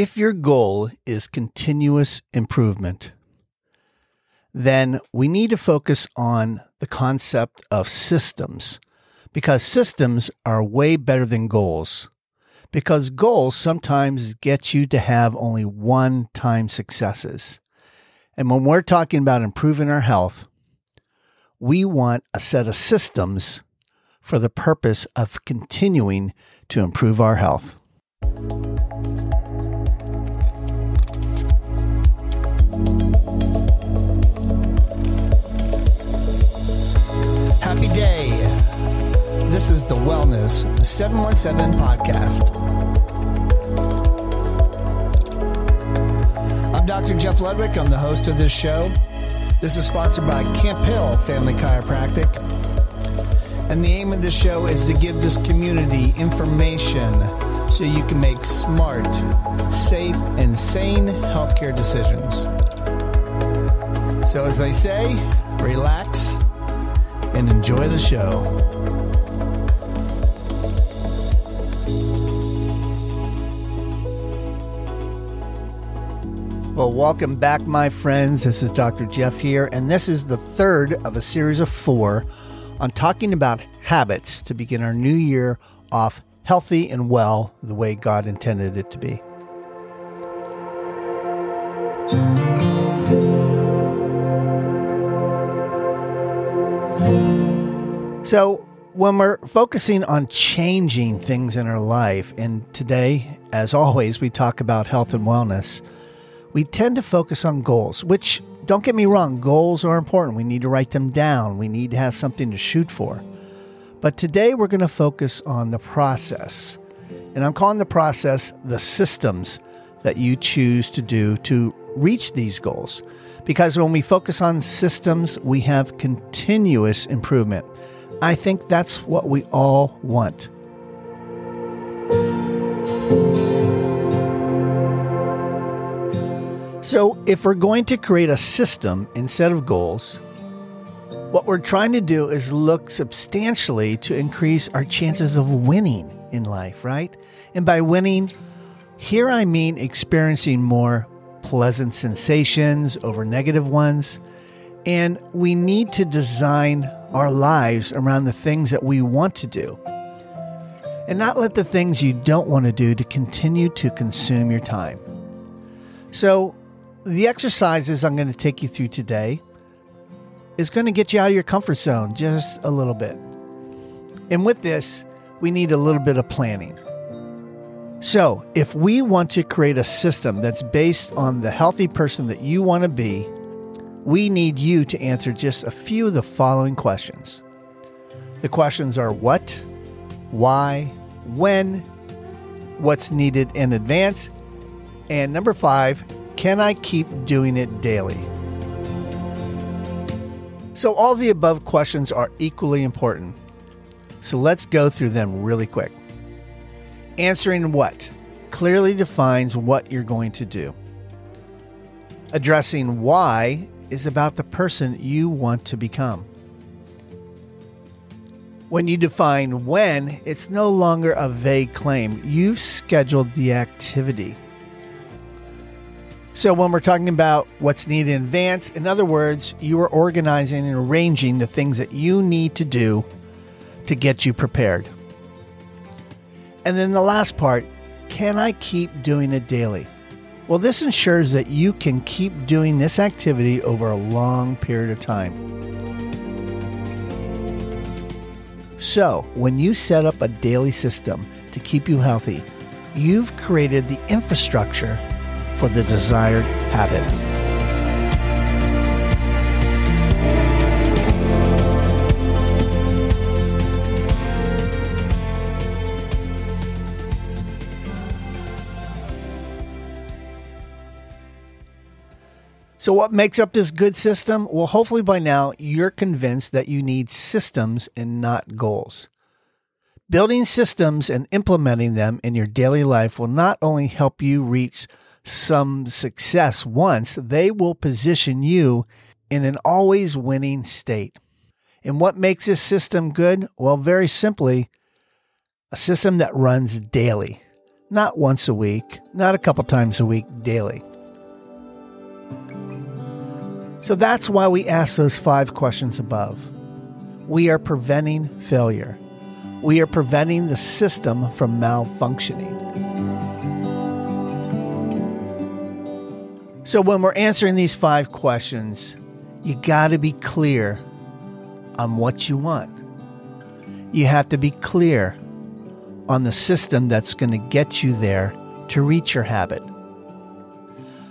If your goal is continuous improvement, then we need to focus on the concept of systems because systems are way better than goals. Because goals sometimes get you to have only one time successes. And when we're talking about improving our health, we want a set of systems for the purpose of continuing to improve our health. Happy day. This is the Wellness 717 podcast. I'm Dr. Jeff Ludwig. I'm the host of this show. This is sponsored by Camp Hill Family Chiropractic. And the aim of this show is to give this community information so you can make smart, safe, and sane healthcare decisions. So, as they say, relax and enjoy the show. Well, welcome back, my friends. This is Dr. Jeff here, and this is the third of a series of four on talking about habits to begin our new year off healthy and well the way God intended it to be. So, when we're focusing on changing things in our life, and today, as always, we talk about health and wellness, we tend to focus on goals, which don't get me wrong, goals are important. We need to write them down, we need to have something to shoot for. But today, we're going to focus on the process. And I'm calling the process the systems that you choose to do to reach these goals. Because when we focus on systems, we have continuous improvement. I think that's what we all want. So, if we're going to create a system instead of goals, what we're trying to do is look substantially to increase our chances of winning in life, right? And by winning, here I mean experiencing more pleasant sensations over negative ones. And we need to design our lives around the things that we want to do and not let the things you don't want to do to continue to consume your time. So, the exercises I'm going to take you through today is going to get you out of your comfort zone just a little bit. And with this, we need a little bit of planning. So, if we want to create a system that's based on the healthy person that you want to be, we need you to answer just a few of the following questions. The questions are what, why, when, what's needed in advance, and number five, can I keep doing it daily? So, all the above questions are equally important. So, let's go through them really quick. Answering what clearly defines what you're going to do. Addressing why is about the person you want to become. When you define when, it's no longer a vague claim. You've scheduled the activity. So, when we're talking about what's needed in advance, in other words, you are organizing and arranging the things that you need to do to get you prepared. And then the last part can I keep doing it daily? Well, this ensures that you can keep doing this activity over a long period of time. So, when you set up a daily system to keep you healthy, you've created the infrastructure for the desired habit. So, what makes up this good system? Well, hopefully by now you're convinced that you need systems and not goals. Building systems and implementing them in your daily life will not only help you reach some success once, they will position you in an always winning state. And what makes this system good? Well, very simply, a system that runs daily, not once a week, not a couple times a week, daily. So that's why we ask those five questions above. We are preventing failure. We are preventing the system from malfunctioning. So when we're answering these five questions, you got to be clear on what you want. You have to be clear on the system that's going to get you there to reach your habit.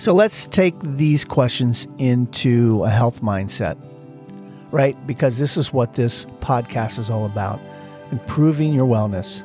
So let's take these questions into a health mindset, right? Because this is what this podcast is all about improving your wellness.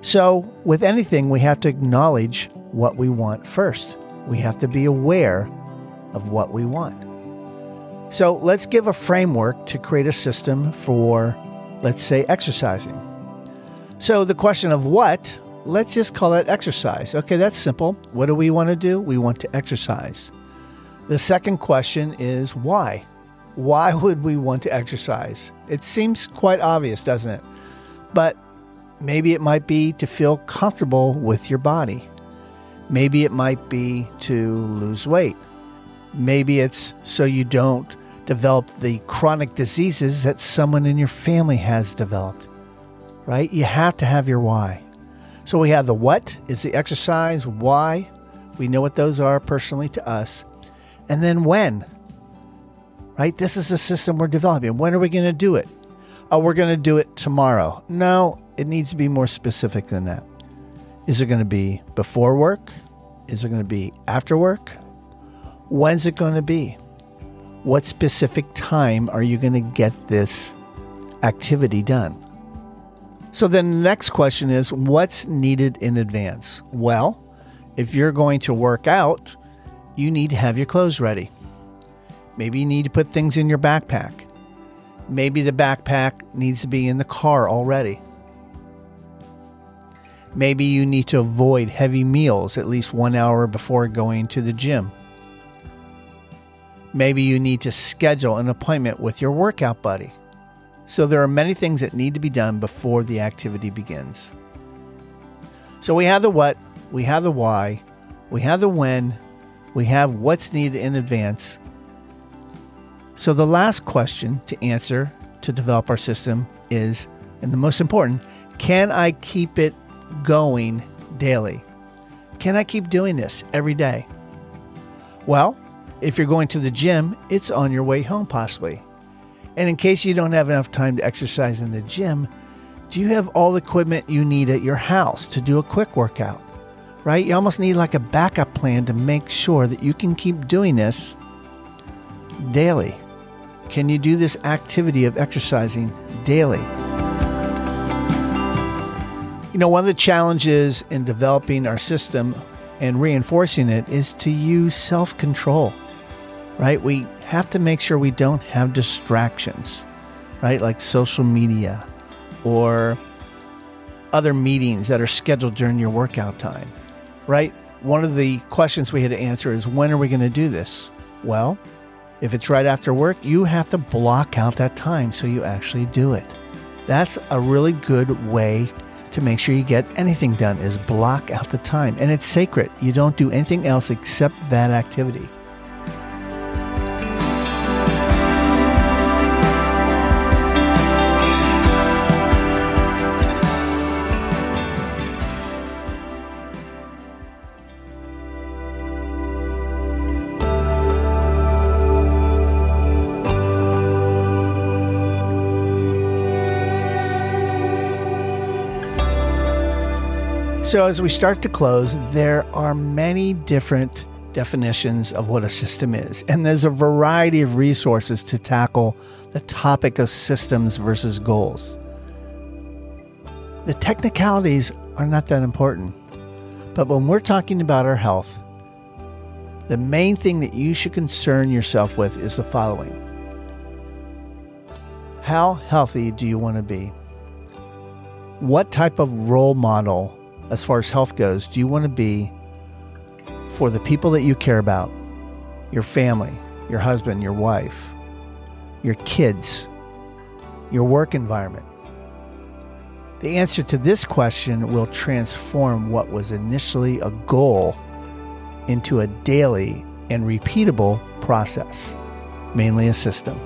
So, with anything, we have to acknowledge what we want first. We have to be aware of what we want. So, let's give a framework to create a system for, let's say, exercising. So, the question of what, let's just call it exercise. Okay, that's simple. What do we want to do? We want to exercise. The second question is why? Why would we want to exercise? It seems quite obvious, doesn't it? But maybe it might be to feel comfortable with your body. Maybe it might be to lose weight. Maybe it's so you don't develop the chronic diseases that someone in your family has developed right? You have to have your why. So we have the what is the exercise, why, we know what those are personally to us, and then when, right? This is the system we're developing. When are we going to do it? Oh, we're going to do it tomorrow. No, it needs to be more specific than that. Is it going to be before work? Is it going to be after work? When's it going to be? What specific time are you going to get this activity done? So then the next question is what's needed in advance? Well, if you're going to work out, you need to have your clothes ready. Maybe you need to put things in your backpack. Maybe the backpack needs to be in the car already. Maybe you need to avoid heavy meals at least one hour before going to the gym. Maybe you need to schedule an appointment with your workout buddy. So there are many things that need to be done before the activity begins. So we have the what, we have the why, we have the when, we have what's needed in advance. So the last question to answer to develop our system is, and the most important, can I keep it going daily? Can I keep doing this every day? Well, if you're going to the gym, it's on your way home, possibly. And in case you don't have enough time to exercise in the gym, do you have all the equipment you need at your house to do a quick workout? Right? You almost need like a backup plan to make sure that you can keep doing this daily. Can you do this activity of exercising daily? You know, one of the challenges in developing our system and reinforcing it is to use self control, right? We have to make sure we don't have distractions, right? Like social media or other meetings that are scheduled during your workout time, right? One of the questions we had to answer is when are we going to do this? Well, if it's right after work, you have to block out that time so you actually do it. That's a really good way to make sure you get anything done is block out the time and it's sacred. You don't do anything else except that activity. So, as we start to close, there are many different definitions of what a system is, and there's a variety of resources to tackle the topic of systems versus goals. The technicalities are not that important, but when we're talking about our health, the main thing that you should concern yourself with is the following How healthy do you want to be? What type of role model as far as health goes, do you want to be for the people that you care about, your family, your husband, your wife, your kids, your work environment? The answer to this question will transform what was initially a goal into a daily and repeatable process, mainly a system.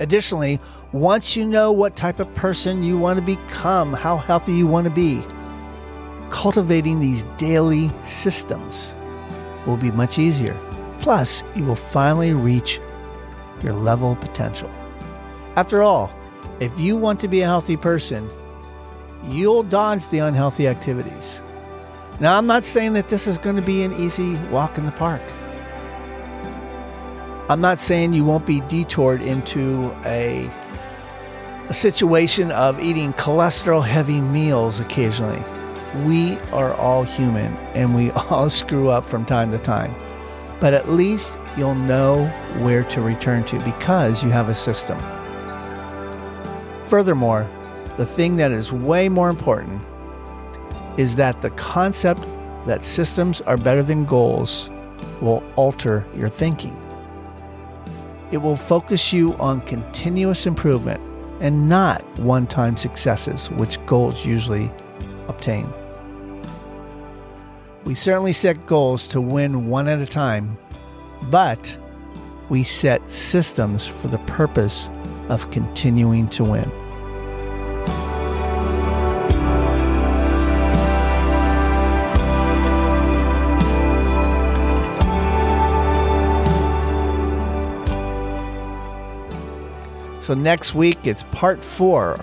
Additionally, once you know what type of person you want to become, how healthy you want to be, cultivating these daily systems will be much easier. Plus, you will finally reach your level potential. After all, if you want to be a healthy person, you'll dodge the unhealthy activities. Now, I'm not saying that this is going to be an easy walk in the park. I'm not saying you won't be detoured into a, a situation of eating cholesterol heavy meals occasionally. We are all human and we all screw up from time to time. But at least you'll know where to return to because you have a system. Furthermore, the thing that is way more important is that the concept that systems are better than goals will alter your thinking. It will focus you on continuous improvement and not one time successes, which goals usually obtain. We certainly set goals to win one at a time, but we set systems for the purpose of continuing to win. So, next week, it's part four,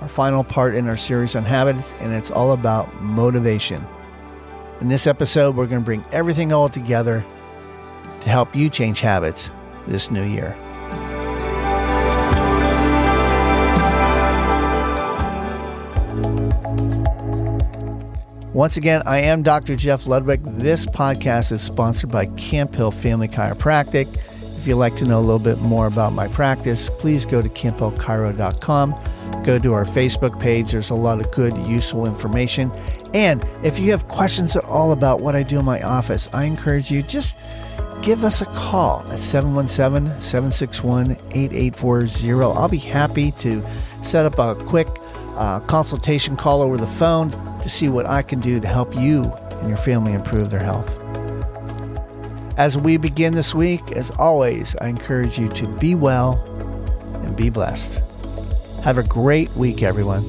our final part in our series on habits, and it's all about motivation. In this episode, we're going to bring everything all together to help you change habits this new year. Once again, I am Dr. Jeff Ludwig. This podcast is sponsored by Camp Hill Family Chiropractic. If you'd like to know a little bit more about my practice, please go to camphillchiro.com. Go to our Facebook page. There's a lot of good, useful information. And if you have questions at all about what I do in my office, I encourage you just give us a call at 717 761 8840. I'll be happy to set up a quick uh, consultation call over the phone to see what I can do to help you and your family improve their health. As we begin this week, as always, I encourage you to be well and be blessed. Have a great week, everyone.